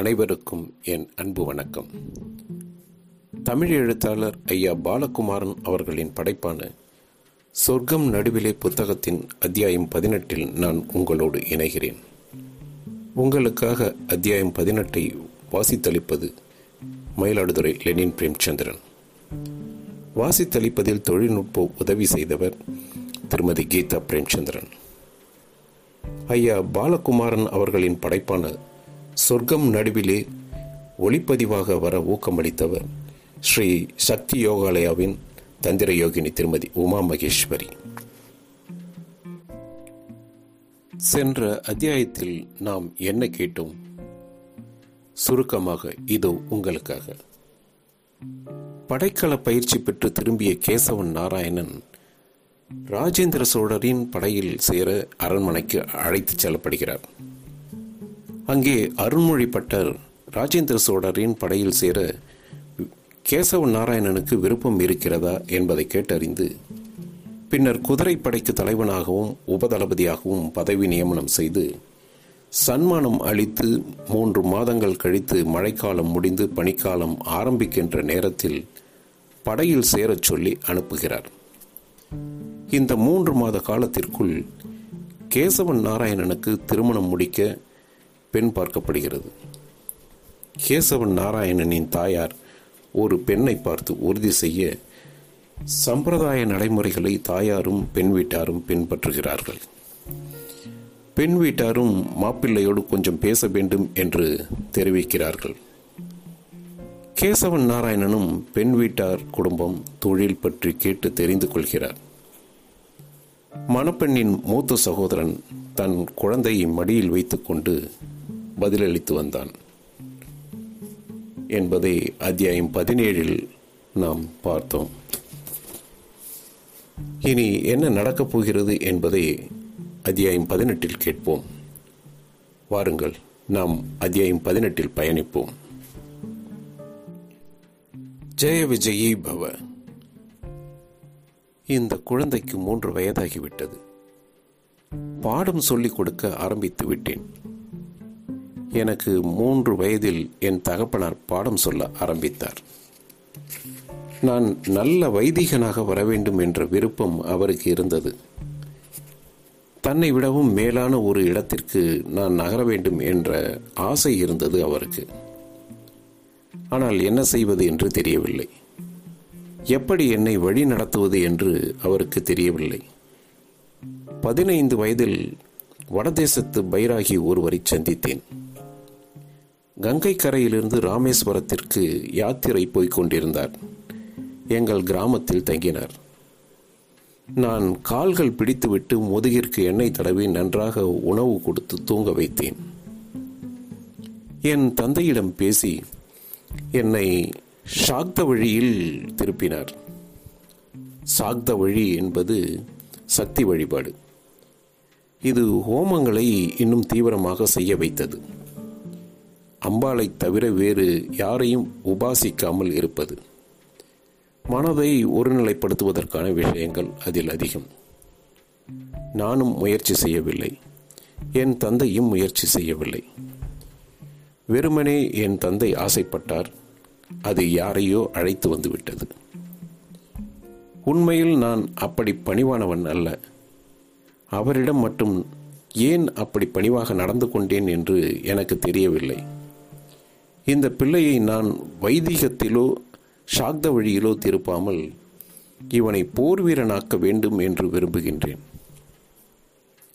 அனைவருக்கும் என் அன்பு வணக்கம். தமிழ் எழுத்தாளர் ஐயா பாலகுமாரன் அவர்களின் படைப்பான சொர்க்கம் நடுவிலே புத்தகத்தின் அத்தியாயம் பதினெட்டில் நான் உங்களோடு இணைகிறேன். உங்களுக்காக அத்தியாயம் பதினெட்டை வாசித்தளிப்பது மயிலாடுதுறை லெனின் பிரேம்சந்திரன். வாசித்தளிப்பதில் தொழில்நுட்ப உதவி செய்தவர் திருமதி கீதா பிரேம்சந்திரன். ஐயா பாலகுமாரன் அவர்களின் படைப்பான சொர்க்கம் நடுவிலே ஒளிப்பதிவாக வர ஊக்கமளித்தவர் ஸ்ரீ சக்தி யோகாலயாவின் தந்திர யோகினி திருமதி உமா மகேஸ்வரி. சென்ற அத்தியாயத்தில் நாம் என்ன கேட்டோம்? சுருக்கமாக இதோ உங்களுக்காக. படைக்கல பயிற்சி பெற்று திரும்பிய கேசவன் நாராயணன் ராஜேந்திர சோழரின் படையில் சேர அரண்மனைக்கு அழைத்துச் செல்லப்படுகிறார். அங்கே அருண்மொழிப்பட்டர் ராஜேந்திர சோழரின் படையில் சேர கேசவ நாராயணனுக்கு விருப்பம் இருக்கிறதா என்பதை கேட்டறிந்து பின்னர் குதிரைப்படைக்கு தலைவனாகவும் உபதளபதியாகவும் பதவி நியமனம் செய்து சன்மானம் அளித்து மூன்று மாதங்கள் கழித்து மழைக்காலம் முடிந்து பனிக்காலம் ஆரம்பிக்கின்ற நேரத்தில் படையில் சேரச் சொல்லி அனுப்புகிறார். இந்த மூன்று மாத காலத்திற்குள் கேசவன் நாராயணனுக்கு திருமணம் முடிக்க பெண் பார்க்கப்படுகிறது. கேசவன் நாராயணனின் தாயார் ஒரு பெண்ணை பார்த்து உறுதி செய்ய சம்பிரதாய நடைமுறைகளை தாயாரும் பெண் வீட்டாரும் பின்பற்றுகிறார்கள். பெண் வீட்டாரும் மாப்பிள்ளையோடு கொஞ்சம் பேச வேண்டும் என்று தெரிவிக்கிறார்கள். கேசவன் நாராயணனும் பெண் வீட்டார் குடும்பம் தொழில் பற்றி கேட்டு தெரிந்து கொள்கிறார். மணப்பெண்ணின் மூத்த சகோதரன் தன் குழந்தையை மடியில் வைத்துக்கொண்டு பதிலளித்து வந்தான். என்பதை அத்தியாயம் பதினேழில் நாம் பார்த்தோம். இனி என்ன நடக்கப் போகிறது என்பதை அத்தியாயம் பதினெட்டில் கேட்போம். வாருங்கள் நாம் அத்தியாயம் பதினெட்டில் பயணிப்போம். ஜெய விஜயி பவ. இந்த குழந்தைக்கு மூன்று வயதாகிவிட்டது. பாடம் சொல்லிக் கொடுக்க ஆரம்பித்து விட்டேன். எனக்கு மூன்று வயதில் என் தகப்பனார் பாடம் சொல்ல ஆரம்பித்தார். நான் நல்ல வைதிகனாக வர வேண்டும் என்ற விருப்பம் அவருக்கு இருந்தது. தன்னை விடவும் மேலான ஒரு இடத்திற்கு நான் நகர வேண்டும் என்ற ஆசை இருந்தது அவருக்கு. ஆனால் என்ன செய்வது என்று தெரியவில்லை. எப்படி என்னை வழி நடத்துவது என்று அவருக்கு தெரியவில்லை. பதினைந்து வயதில் வடதேசத்து பைராகி ஒருவரை சந்தித்தேன். கங்கை கரையிலிருந்து ராமேஸ்வரத்திற்கு யாத்திரை போய்க் கொண்டிருந்தார். எங்கள் கிராமத்தில் தங்கினார். நான் கால்கள் பிடித்துவிட்டு முதுகிற்கு எண்ணெய் தடவி நன்றாக உணவு கொடுத்து தூங்க வைத்தேன். என் தந்தையிடம் பேசி என்னை சாக்த வழியில் திருப்பினார். சாக்த வழி என்பது சக்தி வழிபாடு. இது ஹோமங்களை இன்னும் தீவிரமாக செய்ய வைத்தது. அம்பாளை தவிர வேறு யாரையும் உபாசிக்காமல் இருப்பது. மனதை ஒருநிலைப்படுத்துவதற்கான விஷயங்கள் அதில் அதிகம். நானும் முயற்சி செய்யவில்லை. என் தந்தையும் முயற்சி செய்யவில்லை. வெறுமனே என் தந்தை ஆசைப்பட்டார். அது யாரையோ அழைத்து வந்துவிட்டது. உண்மையில் நான் அப்படி பணிவானவன் அல்ல. அவரிடம் மட்டும் ஏன் அப்படி பணிவாக நடந்து கொண்டேன் என்று எனக்கு தெரியவில்லை. இந்த பிள்ளையை நான் வைதிகத்திலோ சாக்த வழியிலோ திருப்பாமல் இவனை போர் வீரனாக்க வேண்டும் என்று விரும்புகின்றேன்.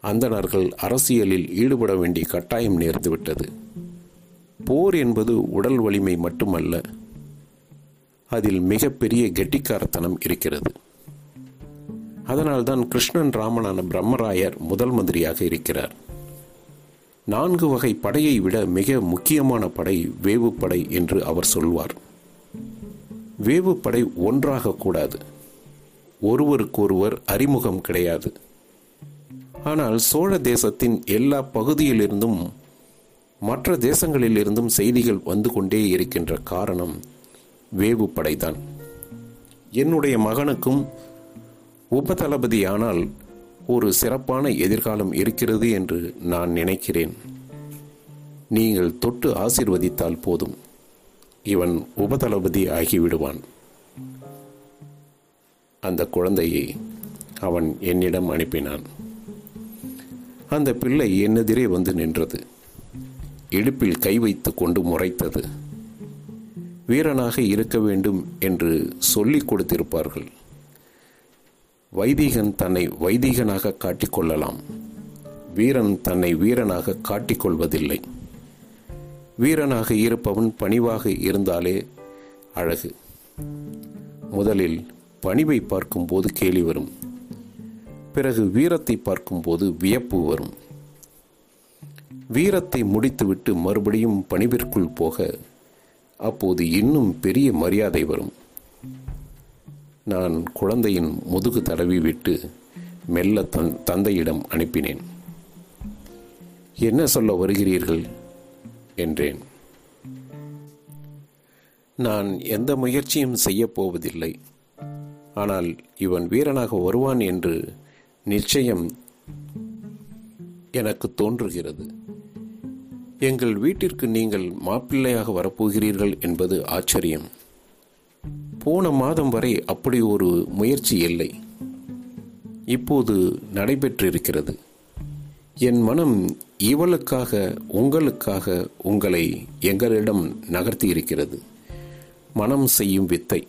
அந்தணர்கள் அரசியலில் ஈடுபட வேண்டிய கட்டாயம் நேர்ந்துவிட்டது. போர் என்பது உடல் வலிமை மட்டுமல்ல அதில் மிகப்பெரிய கெட்டிக்காரத்தனம் இருக்கிறது. அதனால்தான் கிருஷ்ணன் ராமனான பிரம்மராயர் முதல் மந்திரியாக இருக்கிறார். நான்கு வகை படையை விட மிக முக்கியமான படை வேவுப்படை என்று அவர் சொல்வார். வேவுப்படை ஒன்றாக கூடாது. ஒருவருக்கொருவர் அறிமுகம் கிடையாது. ஆனால் சோழ தேசத்தின் எல்லா பகுதியிலிருந்தும் மற்ற தேசங்களிலிருந்தும் செய்திகள் வந்து கொண்டே இருக்கின்ற காரணம் வேவுப்படைதான் என்னுடைய மகனுக்கும் உபதளபதியானால் ஒரு சிறப்பான எதிர்காலம் இருக்கிறது என்று நான் நினைக்கிறேன். நீங்கள் தொட்டு ஆசிர்வதித்தால் போதும். இவன் உபதளபதி ஆகிவிடுவான். அந்த குழந்தையை அவன் என்னிடம் அனுப்பினான். அந்த பிள்ளை என்னெதிரே வந்து நின்றது. இடுப்பில் கை வைத்து கொண்டு முறைத்தது. வீரனாக இருக்க வேண்டும் என்று சொல்லிக் கொடுத்திருப்பார்கள். வைதிகன் தன்னை வைதிகனாக காட்டிக்கொள்ளலாம். வீரன் தன்னை வீரனாக காட்டிக்கொள்வதில்லை. வீரனாக இருப்பவன் பணிவாக இருந்தாலே அழகு. முதலில் பணிவை பார்க்கும்போது கேலி வரும். பிறகு வீரத்தை பார்க்கும்போது வியப்பு வரும். வீரத்தை முடித்துவிட்டு மறுபடியும் பணிவிற்குள் போக அப்போது இன்னும் பெரிய மரியாதை வரும். நான் குழந்தையின் முதுகு தடவி விட்டு மெல்ல தன் தந்தையிடம் அனுப்பினேன். என்ன சொல்ல வருகிறீர்கள்? என்றேன். நான் எந்த முயற்சியும் செய்யப் போவதில்லை. ஆனால் இவன் வீரனாக வருவான் என்று நிச்சயம் எனக்கு தோன்றுகிறது. எங்கள் வீட்டிற்கு நீங்கள் மாப்பிள்ளையாக வரப்போகிறீர்கள் என்பது ஆச்சரியம். போன மாதம் வரை அப்படி ஒரு முயற்சி இல்லை. இப்போது நடைபெற்றிருக்கிறது. என் மனம் இவளுக்காக உங்களுக்காக உங்களை எங்களிடம் நகர்த்தி இருக்கிறது மனம் செய்யும் வித்தை.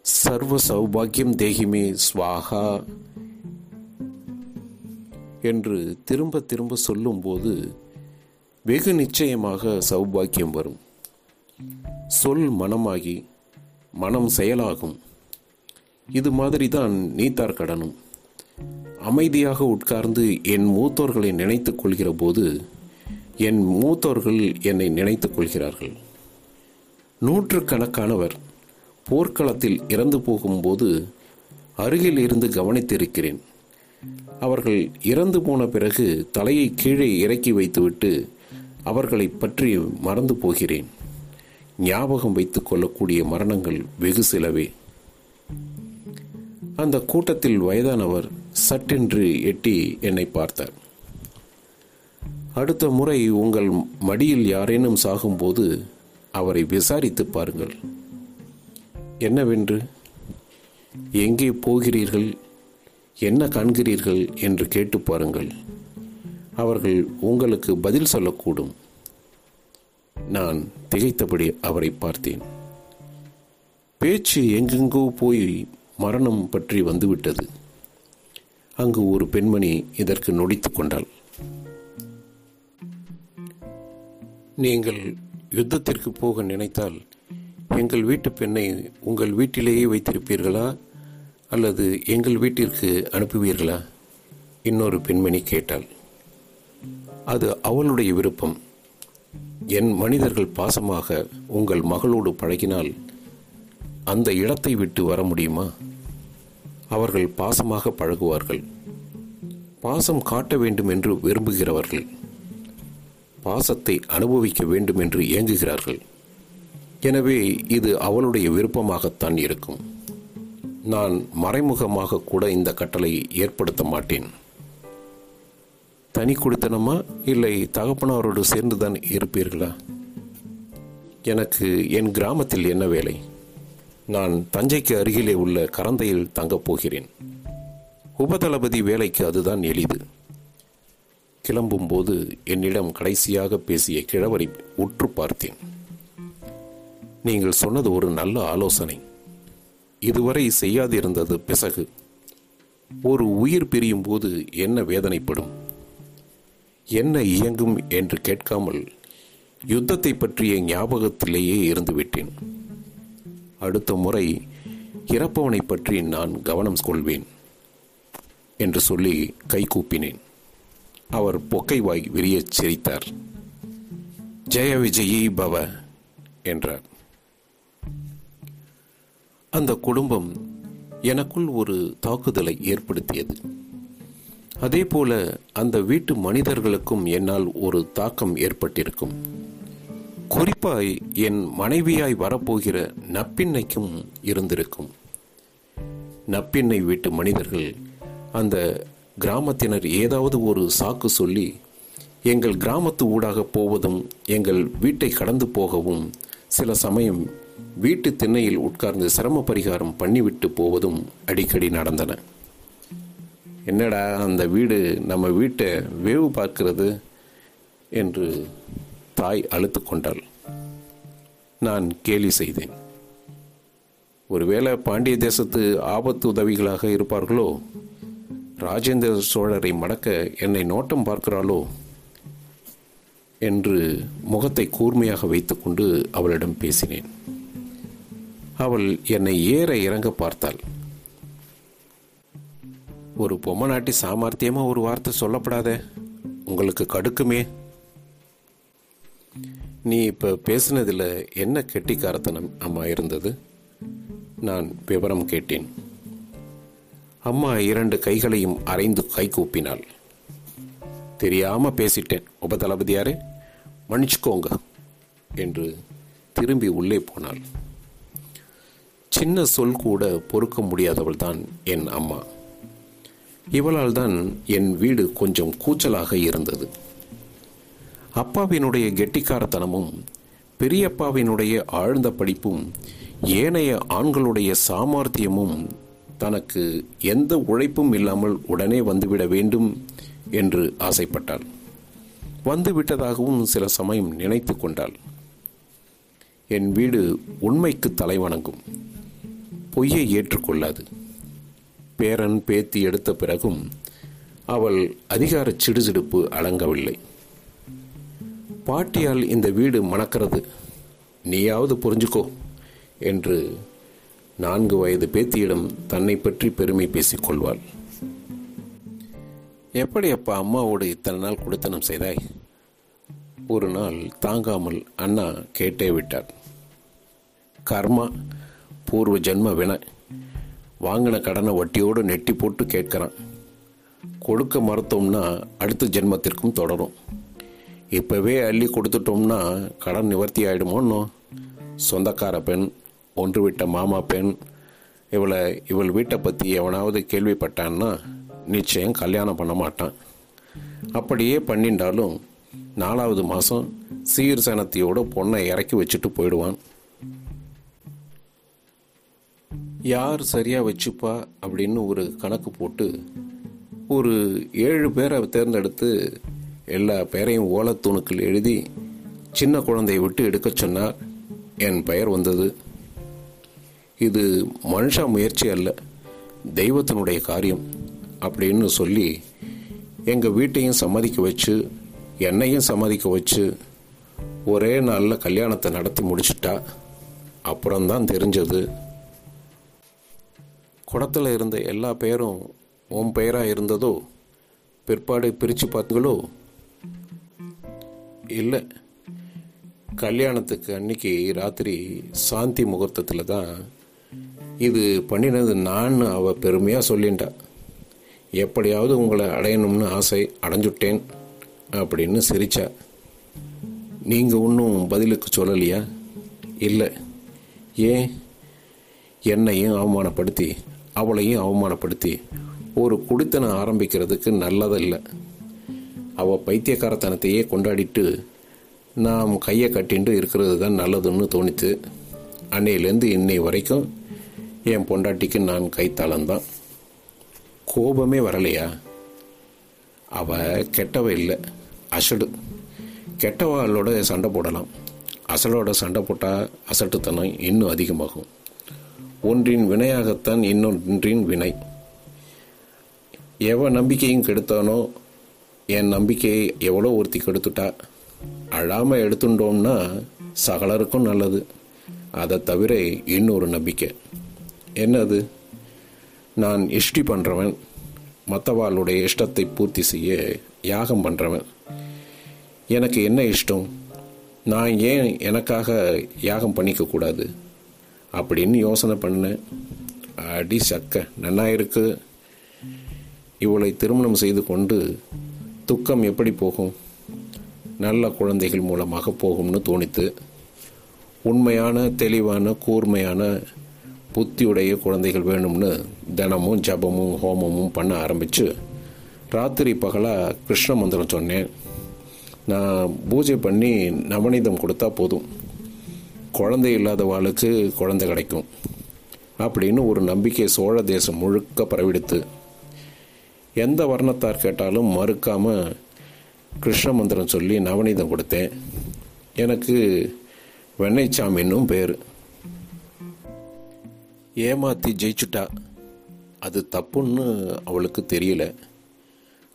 சர்வ சௌபாகியம் தேகிமே ஸ்வாகா என்று திரும்ப திரும்ப சொல்லும்போது வெகு நிச்சயமாக சௌபாக்கியம் வரும். சொல் மனமாகி மனம் செயலாகும். இது மாதிரி தான் நீத்தார் கடனும். அமைதியாக உட்கார்ந்து என் மூத்தோர்களை நினைத்து கொள்கிற போது என் மூத்தோர்கள் என்னை நினைத்து கொள்கிறார்கள். நூற்றுக்கணக்கானவர் போர்க்களத்தில் இறந்து போகும்போது அருகில் இருந்து கவனித்திருக்கிறேன். அவர்கள் இறந்து போன பிறகு தலையை கீழே இறக்கி வைத்துவிட்டு அவர்களை பற்றி மறந்து போகிறேன். ஞாபகம் வைத்துக் கொள்ளக்கூடிய மரணங்கள் வெகு சிலவே. அந்த கூட்டத்தில் வயதானவர் சட்டென்று எட்டி என்னை பார்த்தார். அடுத்த முறை உங்கள் மடியில் யாரேனும் சாகும்போது அவரை விசாரித்து பாருங்கள். என்னவென்று? எங்கே போகிறீர்கள்? என்ன காண்கிறீர்கள்? என்று கேட்டு பாருங்கள். அவர்கள் உங்களுக்கு பதில் சொல்லக்கூடும். நான் திகைத்தபடி அவரை பார்த்தேன். பேச்சு எங்கெங்கோ போய் மரணம் பற்றி வந்துவிட்டது. அங்கு ஒரு பெண்மணி இதற்கு நொடித்து கொண்டாள். நீங்கள் யுத்தத்திற்கு போக நினைத்தால் எங்கள் வீட்டு பெண்ணை உங்கள் வீட்டிலேயே வைத்திருப்பீர்களா? அல்லது எங்கள் வீட்டிற்கு அனுப்புவீர்களா? இன்னொரு பெண்மணி கேட்டாள். அது அவளுடைய விருப்பம். என் மனிதர்கள் பாசமாக உங்கள் மகளோடு பழகினால் அந்த இடத்தை விட்டு வர முடியுமா? அவர்கள் பாசமாக பழகுவார்கள். பாசம் காட்ட வேண்டும் என்று விரும்புகிறவர்கள் பாசத்தை அனுபவிக்க வேண்டும் என்று ஏங்குகிறார்கள். எனவே இது அவளுடைய விருப்பமாகத்தான் இருக்கும். நான் மறைமுகமாக கூட இந்த கட்டளை ஏற்படுத்த மாட்டேன். தனி குடித்தனமா இல்லை தகப்பனாரோடு சேர்ந்துதான் இருப்பீர்களா? எனக்கு என் கிராமத்தில் என்ன வேலை? நான் தஞ்சைக்கு அருகிலே உள்ள கரந்தையில் தங்கப் போகிறேன். உபதளபதி வேலைக்கு அதுதான் எளிது. கிளம்பும்போது என்னிடம் கடைசியாக பேசிய கிழவரை உற்று பார்த்தேன். நீங்கள் சொன்னது ஒரு நல்ல ஆலோசனை. இதுவரை செய்யாதிருந்தது பிசகு. ஒரு உயிர் பிரியும் போது என்ன வேதனைப்படும்? என்ன இயங்கும் என்று கேட்காமல் யுத்தத்தை பற்றிய ஞாபகத்திலேயே இருந்துவிட்டேன். அடுத்த முறை இறப்பவனை பற்றி நான் கவனம் கொள்வேன் என்று சொல்லி கை கூப்பினேன். அவர் பொக்கை வாய் விரியச் சிரித்தார். ஜெய விஜயி பவ என்றார். அந்த குடும்பம் எனக்குள் ஒரு தாக்குதலை ஏற்படுத்தியது. அதே போல அந்த வீட்டு மனிதர்களுக்கும் என்னால் ஒரு தாக்கம் ஏற்பட்டிருக்கும். குறிப்பாய் என் மனைவியாய் வரப்போகிற நப்பின்னைக்கும் இருந்திருக்கும். நப்பின்னை வீட்டு மனிதர்கள் அந்த கிராமத்தினர் ஏதாவது ஒரு சாக்கு சொல்லி எங்கள் கிராமத்து ஊடாக போவதும் எங்கள் வீட்டை கடந்து போகவும் சில சமயம் வீட்டு திண்ணையில் உட்கார்ந்து சிரம பரிகாரம் பண்ணிவிட்டு போவதும் அடிக்கடி நடந்தன. என்னடா அந்த வீடு நம்ம வீட்டை வேவு பார்க்கிறது என்று தாய் அழுத்து கொண்டாள். நான் கேலி செய்தேன். ஒருவேளை பாண்டிய தேசத்து ஆபத்து உதவிகளாக இருப்பார்களோ? ராஜேந்திர சோழரை மடக்க என்னை நோட்டம் பார்க்கிறாளோ? என்று முகத்தை கூர்மையாக வைத்துக்கொண்டு அவளிடம் பேசினேன். அவள் என்னை ஏற இறங்க பார்த்தாள். ஒரு பொம்மை நாட்டி சாமர்த்தியமா ஒரு வார்த்தை சொல்லப்படாத. உங்களுக்கு கடுக்குமே. நீ இப்ப பேசுனதில் என்ன கெட்டிக்காரத்தனம் அம்மா இருந்தது? நான் விவரம் கேட்டேன். அம்மா இரண்டு கைகளையும் அரைந்து கை கூப்பினாள். தெரியாம பேசிட்டேன் உபதளபதியாரே. மன்னிச்சுக்கோங்க என்று திரும்பி உள்ளே போனாள். சின்ன சொல் கூட பொறுக்க முடியாதவள் தான் என் அம்மா. இவளால் தான் என் வீடு கொஞ்சம் கூச்சலாக இருந்தது. அப்பாவினுடைய கெட்டிக்காரத்தனமும் பெரியப்பாவினுடைய ஆழ்ந்த படிப்பும் ஏனைய ஆண்களுடைய சாமர்த்தியமும் தனக்கு எந்த உழைப்பும் இல்லாமல் உடனே வந்துவிட வேண்டும் என்று ஆசைப்பட்டாள். வந்துவிட்டதாகவும் சில சமயம் நினைத்து கொண்டாள். என் வீடு உண்மைக்கு தலைவணங்கும். பொய்யை ஏற்றுக்கொள்ளாது. பேரன் பேத்தி எடுத்த பிறகும் அவள் அதிகார சிடுசிடுப்பு அடங்கவில்லை. பாட்டியால் இந்த வீடு மணக்கிறது நீயாவது புரிஞ்சுக்கோ என்று நான்கு வயது பேத்தியிடம் தன்னை பற்றி பெருமை பேசிக் கொள்வாள். எப்படி அப்பா அம்மாவோடு இத்தனை நாள் குடித்தனம் செய்தாய்? ஒரு நாள் தாங்காமல் அண்ணா கேட்டே விட்டார். கர்மா பூர்வ ஜென்ம வினை. வாங்கின கடனை வட்டியோடு நெட்டி போட்டு கேட்குறான். கொடுக்க மறுத்தோம்னா அடுத்த ஜென்மத்திற்கும் தொடரும். இப்போவே அள்ளி கொடுத்துட்டோம்னா கடன் நிவர்த்தி ஆகிடுமோன்னு சொந்தக்கார பெண் ஒன்று விட்ட மாமா பெண் இவளை இவள் வீட்டை பற்றி எவனாவது கேள்விப்பட்டான்னா நிச்சயம் கல்யாணம் பண்ண மாட்டான். அப்படியே பண்ணிண்டாலும் நாலாவது மாதம் சீர் சனத்தியோட பொண்ணை இறக்கி வச்சுட்டு போயிடுவான். யார் சரியாக வச்சுப்பா அப்படின்னு ஒரு கணக்கு போட்டு ஒரு ஏழு பேரை தேர்ந்தெடுத்து எல்லா பேரையும் ஓலத்துணுக்கில் எழுதி சின்ன குழந்தையை விட்டு எடுக்க சொன்னார். என் பெயர் வந்தது. இது மனுஷா முயற்சி அல்ல தெய்வத்தினுடைய காரியம் அப்படின்னு சொல்லி எங்கள் வீட்டையும் சம்மதிக்க வச்சு என்னையும் சம்மதிக்க வச்சு ஒரே நாளில் கல்யாணத்தை நடத்தி முடிச்சிட்டா. அப்புறம்தான் தெரிஞ்சது. குடத்தில் இருந்த எல்லா பேரும் உன் பெயராக இருந்ததோ பிற்பாடு பிரித்து பார்த்தீங்களோ இல்லை. கல்யாணத்துக்கு அன்னைக்கு ராத்திரி சாந்தி முகூர்த்தத்தில் தான் இது பண்ணினது நான் அவ பெருமையாக சொல்லிண்டா எப்படியாவது உங்களை அடையணும்னு ஆசை அடைஞ்சுட்டேன் அப்படின்னு சிரிச்சா. நீங்கள் ஒன்றும் பதிலுக்கு சொல்லலையா? இல்லை. ஏன்? என்னையும் அவமானப்படுத்தி அவளையும் அவமானப்படுத்தி ஒரு குடித்தனம் ஆரம்பிக்கிறதுக்கு நல்லதில்லை. அவள் பைத்தியக்காரத்தனத்தையே கொண்டாடிட்டு நாம் கையை கட்டின்ட்டு இருக்கிறது தான் நல்லதுன்னு தோணித்து அன்னையிலேருந்து இன்னை வரைக்கும் என் பொண்டாட்டிக்கு நான் கைத்தாளந்தான் கோபமே வரலையா? அவ கெட்டவ இல்லை அசடு. கெட்டவாளோட சண்டை போடலாம். அசலோட சண்டை போட்டால் அசட்டுத்தனம் இன்னும் அதிகமாகும். ஒன்றின் வினையாகத்தான் இன்னொன்றின் வினை. எவ நம்பிக்கையும் கெடுத்தானோ என் நம்பிக்கையை எவ்வளோ ஒருத்தி கெடுத்துட்டா? அழாமல் எடுத்துட்டோம்னா சகலருக்கும் நல்லது. அதை தவிர இன்னொரு நம்பிக்கை. என்னது? நான் இஷ்டி பண்ணுறவன் மற்றவாளுடைய இஷ்டத்தை பூர்த்தி செய்ய யாகம் பண்ணுறவன் எனக்கு என்ன இஷ்டம்? நான் ஏன் எனக்காக யாகம் பண்ணிக்கக்கூடாது அப்படின்னு யோசனை பண்ணேன். அடி சக்க நன்னா இருக்கு. இவளை திருமணம் செய்து கொண்டு துக்கம் எப்படி போகும்? நல்ல குழந்தைகள் மூலமாக போகும்னு தோணித்து உண்மையான தெளிவான கூர்மையான புத்தியுடைய குழந்தைகள் வேணும்னு தினமும் ஜபமும் ஹோமமும் பண்ண ஆரம்பித்து ராத்திரி பகலாக கிருஷ்ண மந்திரம் சொன்னேன். நான் பூஜை பண்ணி நவநீதம் கொடுத்தா போதும். குழந்தை இல்லாதவாளுக்கு குழந்தை கிடைக்கும் அப்படின்னு ஒரு நம்பிக்கை சோழ தேசம் முழுக்க பரவிடுத்து எந்த வர்ணத்தார் கேட்டாலும் மறுக்காமல் கிருஷ்ண மந்திரம் சொல்லி நவநீதம் கொடுத்தேன். எனக்கு வெண்ணைச்சாமின்னும் பேர். ஏமாத்தி ஜெயிச்சுட்டா அது தப்புன்னு அவளுக்கு தெரியல.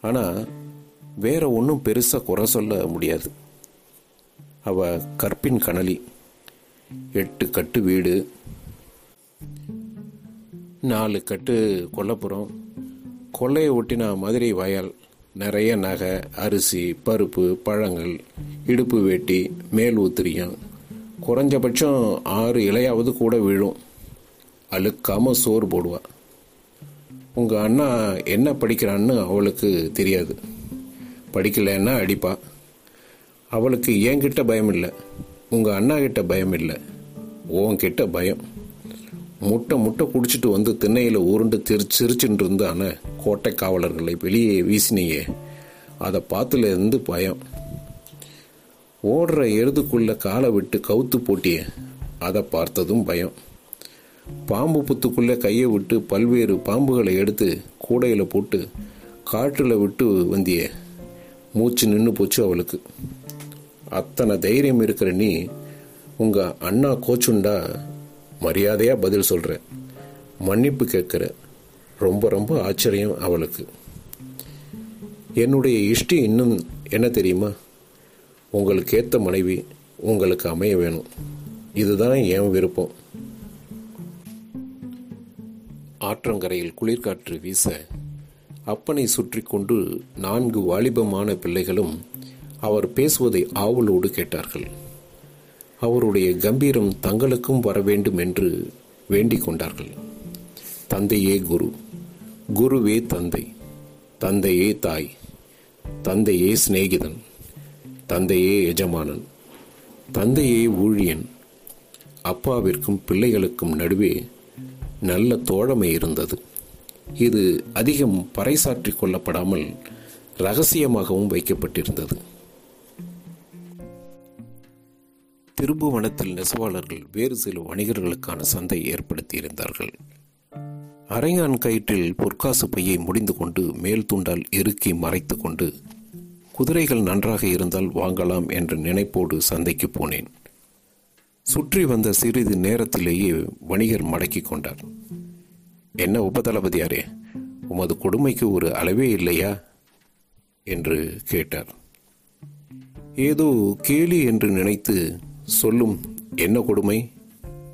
ஆனால் வேற ஒன்றும் பெருசாக குறை சொல்ல முடியாது. அவ கற்பின் கனலி எட்டு கட்டு வீடு. நாலு கட்டு கொல்லப்புறம். கொள்ளையை ஒட்டின மதுரை வயல் நிறைய நகை அரிசி பருப்பு பழங்கள் இடுப்பு வேட்டி மேல் ஊத்திரியம். குறைஞ்சபட்சம் ஆறு இலையாவது கூட விழும். அழுக்காமல் சோறு போடுவாள் உங்கள் அண்ணா என்ன படிக்கிறான்னு அவளுக்கு தெரியாது. படிக்கலைன்னா அடிப்பா. அவளுக்கு என்கிட்ட பயம் இல்லை உங்கள் அண்ணா கிட்ட பயம் இல்லை. உன்கிட்ட பயம். முட்டை முட்டை குடிச்சிட்டு வந்து திண்ணையில் உருண்டு திரு சிரிச்சுட்டு இருந்தான கோட்டை காவலர்களை வெளியே வீசினியே. அதை பார்த்துலேருந்து பயம். ஓடுற எருதுக்குள்ள காலை விட்டு கவுத்து போட்டிய. அதை பார்த்ததும் பயம். பாம்பு புத்துக்குள்ளே கையை விட்டு பல்வேறு பாம்புகளை எடுத்து கூடையில் போட்டு காற்றில் விட்டு வந்தியே. மூச்சு நின்று போச்சு அவளுக்கு. அத்தனை தைரியம் இருக்கிற நீ உங்க அண்ணா கோச்சுண்டா மரியாதையா பதில் சொல்ற. மன்னிப்பு கேட்குற. ரொம்ப ரொம்ப ஆச்சரியம் அவளுக்கு. என்னுடைய இஷ்டி இன்னும் என்ன தெரியுமா? உங்களுக்கு ஏற்ற மனைவி உங்களுக்கு அமைய வேணும். இதுதான் என் விருப்பம். ஆற்றங்கரையில் குளிர்காற்று வீச அப்பனை சுற்றி கொண்டு நான்கு வாலிபமான பிள்ளைகளும் அவர் பேசுவதை ஆவலோடு கேட்டார்கள். அவருடைய கம்பீரம் தங்களுக்கும் வர வேண்டும் என்று வேண்டிக் கொண்டார்கள். தந்தையே குரு குருவே தந்தை தந்தையே தாய் தந்தையே சிநேகிதன் தந்தையே எஜமானன் தந்தையே ஊழியன். அப்பாவிற்கும் பிள்ளைகளுக்கும் நடுவே நல்ல தோழமை இருந்தது. இது அதிகம் பறைசாற்றிக் கொள்ளப்படாமல் ரகசியமாகவும் வைக்கப்பட்டிருந்தது. திருபுவனத்தில் நெசவாளர்கள் வேறு சில வணிகர்களுக்கான சந்தை ஏற்படுத்தியிருந்தார்கள். அரையான் கயிற்றில் பொற்காசு பையை முடிந்து கொண்டு மேல் துண்டால் இறுக்கி மறைத்து கொண்டு குதிரைகள் நன்றாக இருந்தால் வாங்கலாம் என்ற நினைப்போடு சந்தைக்கு போனேன். சுற்றி வந்த சிறிது நேரத்திலேயே வணிகர் மடக்கி கொண்டார். என்ன உபதளபதியாரே உமது கொடுமைக்கு ஒரு அளவே இல்லையா? என்று கேட்டார். ஏதோ கேலி என்று நினைத்து சொல்லும் என்ன கொடுமை?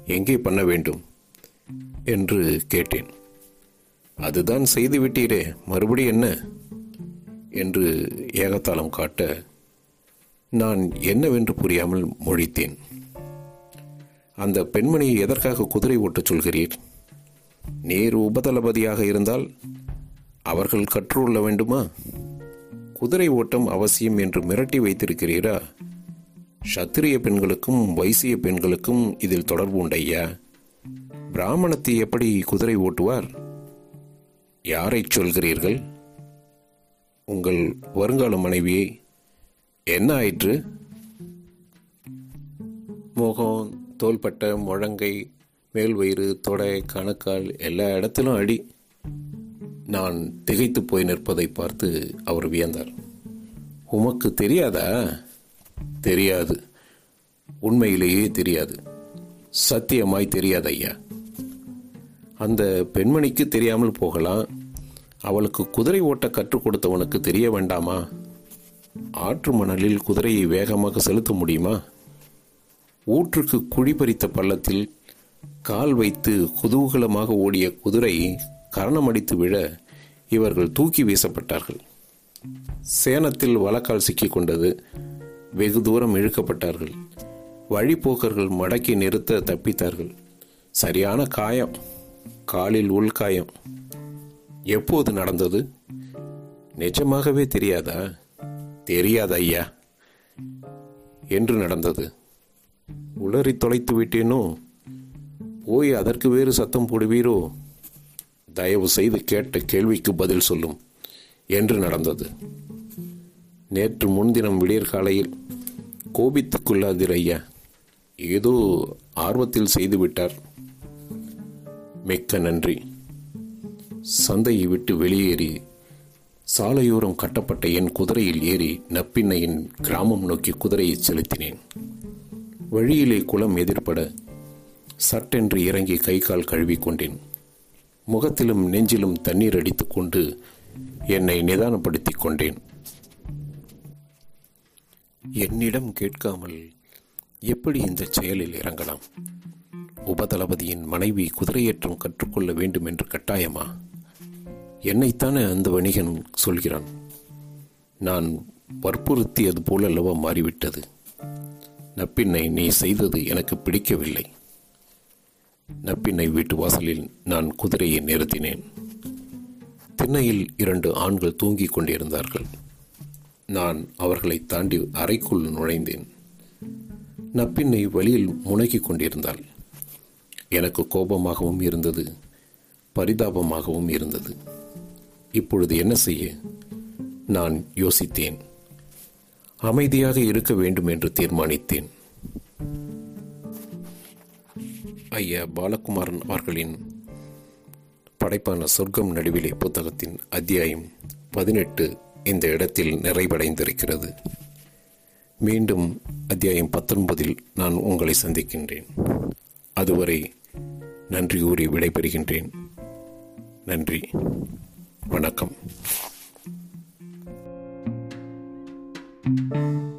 எங்கே பண்ண வேண்டும்? என்று கேட்டேன். அதுதான் செய்து விட்டீரே மறுபடி என்ன? என்று ஏகத்தாளம் காட்ட நான் என்னவென்று புரியாமல் மொழித்தேன். அந்த பெண்மணியை எதற்காக குதிரை ஓட்டச் சொல்கிறீர்? நேர் உபதளபதியாக இருந்தால் அவர்கள் கற்றுள்ள வேண்டுமா? குதிரை ஓட்டம் அவசியம் என்று மிரட்டி வைத்திருக்கிறீரா? சத்திரிய பெண்களுக்கும் வைசிய பெண்களுக்கும் இதில் தொடர்பு உண்டையா பிராமணத்தை எப்படி குதிரை ஓட்டுவார்? யாரை சொல்கிறீர்கள்? உங்கள் வருங்கால மனைவியை என்ன ஆயிற்று? முகம் தோள்பட்டை முழங்கை மேல் வயிறு தொடை கணக்கால் எல்லா இடத்திலும் அடி. நான் திகைத்து போய் நிற்பதை பார்த்து அவர் வியந்தார். உமக்கு தெரியாதா? தெரியாது. உண்மையிலேயே தெரியாது. சத்தியமாய் தெரியாது ஐயா. அந்த பெண்மணிக்கு தெரியாமல் போகலாம். அவளுக்கு குதிரை ஓட்ட கற்றுக் கொடுத்தவனுக்கு தெரிய வேண்டாமா? ஆற்று மணலில் குதிரையை வேகமாக செலுத்த முடியுமா? ஊற்றுக்கு குழி பறித்த பள்ளத்தில் கால் வைத்து குதூகலமாக ஓடிய குதிரை கரணமடித்து விழ இவர்கள் தூக்கி வீசப்பட்டார்கள். சேனத்தில் வழக்கால் சிக்கிக் கொண்டது வெகு தூரம் இழுக்கப்பட்டார்கள். வழிபோக்கர்கள் மடக்கி நிறுத்த தப்பித்தார்கள். சரியான காயம். காலில் உள்காயம் எப்போது நடந்தது? நிஜமாகவே தெரியாதா? தெரியாத ஐயா? என்று நடந்தது. உளறி தொலைத்து விட்டேனோ? போய் அதற்கு வேறு சத்தம் போடுவீரோ? தயவு செய்து கேட்ட கேள்விக்கு பதில் சொல்லும். என்று நடந்தது. நேற்று முன்தினம் விடியற்காலையில் கோபித்துக் கொள்ளாதீர் ஐயா ஏதோ ஆர்வத்தில் செய்துவிட்டார். மிக்க நன்றி. சந்தையை விட்டு வெளியேறி சாலையோரம் கட்டப்பட்ட என் குதிரையில் ஏறி நப்பின்னையின் கிராமம் நோக்கி குதிரையை செலுத்தினேன். வழியிலே குளம் எதிர்பட சட்டென்று இறங்கி கை கால் கழுவிக்கொண்டேன் முகத்திலும் நெஞ்சிலும் தண்ணீர் அடித்துக்கொண்டு என்னை நிதானப்படுத்திக் கொண்டேன். என்னிடம் கேட்காமல் எப்படி இந்த செயலில் இறங்கலாம்? உபதளபதியின் மனைவி குதிரையேற்றம் கற்றுக்கொள்ள வேண்டும் என்று கட்டாயமா? என்னைத்தானே அந்த வணிகன் சொல்கிறான் நான் வற்புறுத்தியது போல் அல்லவா மாறிவிட்டது? நப்பின்னை நீ செய்தது எனக்கு பிடிக்கவில்லை. நப்பின்னை வீட்டு வாசலில் நான் குதிரையை நிறுத்தினேன். திண்ணையில் இரண்டு ஆண்கள் தூங்கிக் கொண்டிருந்தார்கள். நான் அவர்களை தாண்டி அறைக்குள் நுழைந்தேன். நப்பின்னை வழியில் முனகிக் கொண்டிருந்தாள். எனக்கு கோபமாகவும் இருந்தது பரிதாபமாகவும் இருந்தது. இப்பொழுது என்ன செய்ய? நான் யோசித்தேன். அமைதியாக இருக்க வேண்டும் என்று தீர்மானித்தேன். ஐயா பாலகுமாரன் அவர்களின் படைப்பான சொர்க்கம் நடுவிலே புத்தகத்தின் அத்தியாயம் பதினெட்டு இந்த இடத்தில் நிறைவடைந்திருக்கிறது. மீண்டும் அத்தியாயம் பத்தொன்பதில் நான் உங்களை சந்திக்கின்றேன். அதுவரை நன்றி கூறி விடைபெறுகின்றேன். நன்றி. வணக்கம். thank you